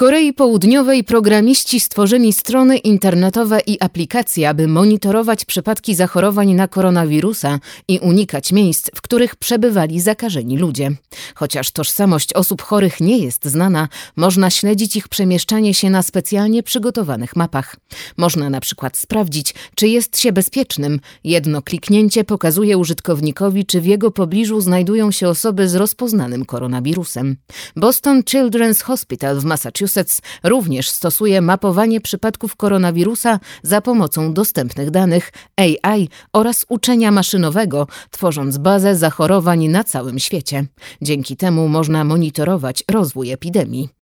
Korei Południowej programiści stworzyli strony internetowe i aplikacje, aby monitorować przypadki zachorowań na koronawirusa i unikać miejsc, w których przebywali zakażeni ludzie. Chociaż tożsamość osób chorych nie jest znana, można śledzić ich przemieszczanie się na specjalnie przygotowanych mapach. Można na przykład sprawdzić, czy jest się bezpiecznym. Jedno kliknięcie pokazuje użytkownikowi, czy w jego pobliżu znajdują się osoby z rozpoznanym koronawirusem. Boston Children's Hospital w Massachusetts Massachusetts również stosuje mapowanie przypadków koronawirusa za pomocą dostępnych danych AI oraz uczenia maszynowego, tworząc bazę zachorowań na całym świecie. Dzięki temu można monitorować rozwój epidemii.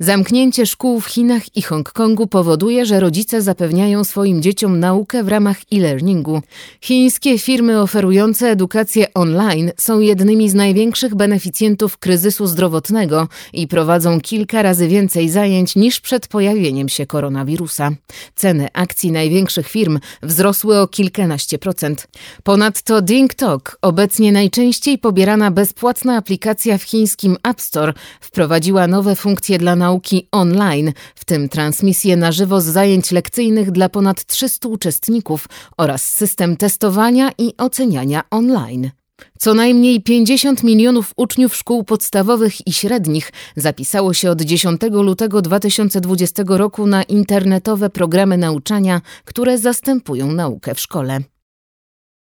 Zamknięcie szkół w Chinach i Hongkongu powoduje, że rodzice zapewniają swoim dzieciom naukę w ramach e-learningu. Chińskie firmy oferujące edukację online są jednymi z największych beneficjentów kryzysu zdrowotnego i prowadzą kilka razy więcej zajęć niż przed pojawieniem się koronawirusa. Ceny akcji największych firm wzrosły o kilkanaście procent. Ponadto DingTalk, obecnie najczęściej pobierana bezpłatna aplikacja w chińskim App Store, wprowadziła nowe funkcje dla nauki online, w tym transmisję na żywo z zajęć lekcyjnych dla ponad 300 uczestników oraz system testowania i oceniania online. Co najmniej 50 milionów uczniów szkół podstawowych i średnich zapisało się od 10 lutego 2020 roku na internetowe programy nauczania, które zastępują naukę w szkole.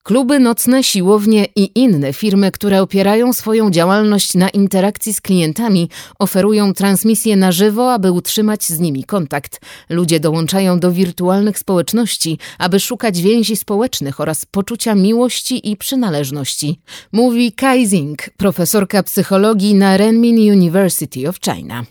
Kluby nocne, siłownie i inne firmy, które opierają swoją działalność na interakcji z klientami, oferują transmisję na żywo, aby utrzymać z nimi kontakt. Ludzie dołączają do wirtualnych społeczności, aby szukać więzi społecznych oraz poczucia miłości i przynależności. Mówi Kai Zing, profesorka psychologii na Renmin University of China.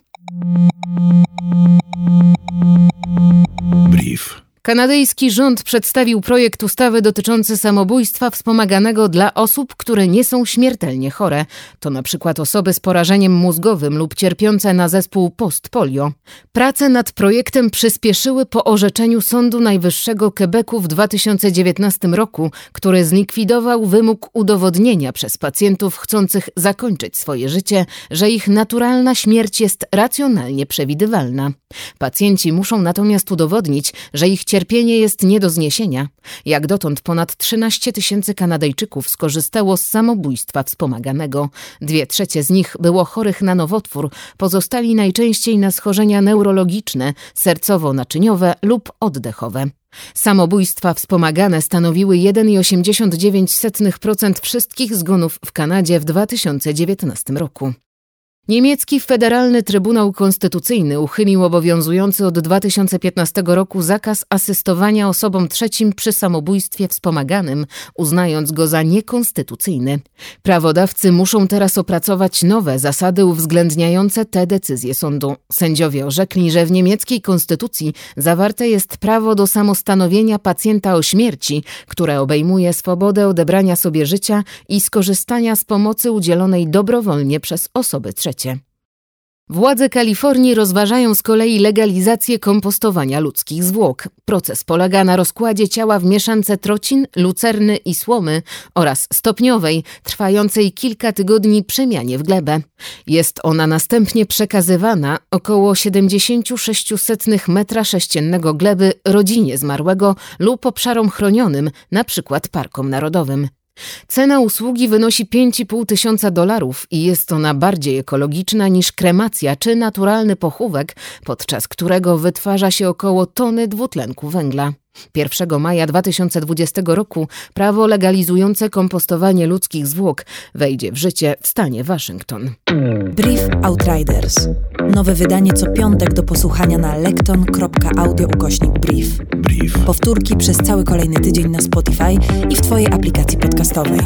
Kanadyjski rząd przedstawił projekt ustawy dotyczący samobójstwa wspomaganego dla osób, które nie są śmiertelnie chore. To na przykład osoby z porażeniem mózgowym lub cierpiące na zespół postpolio. Prace nad projektem przyspieszyły po orzeczeniu Sądu Najwyższego Quebecu w 2019 roku, który zlikwidował wymóg udowodnienia przez pacjentów chcących zakończyć swoje życie, że ich naturalna śmierć jest racjonalnie przewidywalna. Pacjenci muszą natomiast udowodnić, że ich cierpienie jest nie do zniesienia. Jak dotąd ponad 13 tysięcy Kanadyjczyków skorzystało z samobójstwa wspomaganego. Dwie trzecie z nich było chorych na nowotwór, pozostali najczęściej na schorzenia neurologiczne, sercowo-naczyniowe lub oddechowe. Samobójstwa wspomagane stanowiły 1,89% wszystkich zgonów w Kanadzie w 2019 roku. Niemiecki Federalny Trybunał Konstytucyjny uchylił obowiązujący od 2015 roku zakaz asystowania osobom trzecim przy samobójstwie wspomaganym, uznając go za niekonstytucyjny. Prawodawcy muszą teraz opracować nowe zasady uwzględniające te decyzje sądu. Sędziowie orzekli, że w niemieckiej konstytucji zawarte jest prawo do samostanowienia pacjenta o śmierci, które obejmuje swobodę odebrania sobie życia i skorzystania z pomocy udzielonej dobrowolnie przez osoby trzecie. Władze Kalifornii rozważają z kolei legalizację kompostowania ludzkich zwłok. Proces polega na rozkładzie ciała w mieszance trocin, lucerny i słomy oraz stopniowej, trwającej kilka tygodni przemianie w glebę. Jest ona następnie przekazywana około 76 metra sześciennego gleby rodzinie zmarłego lub obszarom chronionym, np. parkom narodowym. Cena usługi wynosi 5,5 tysiąca dolarów i jest ona bardziej ekologiczna niż kremacja czy naturalny pochówek, podczas którego wytwarza się około tony dwutlenku węgla. 1 maja 2020 roku prawo legalizujące kompostowanie ludzkich zwłok wejdzie w życie w stanie Waszyngton. Brief Outriders. Nowe wydanie co piątek do posłuchania na lekton.audio ukośnik brief. Powtórki przez cały kolejny tydzień na Spotify i w Twojej aplikacji podcastowej.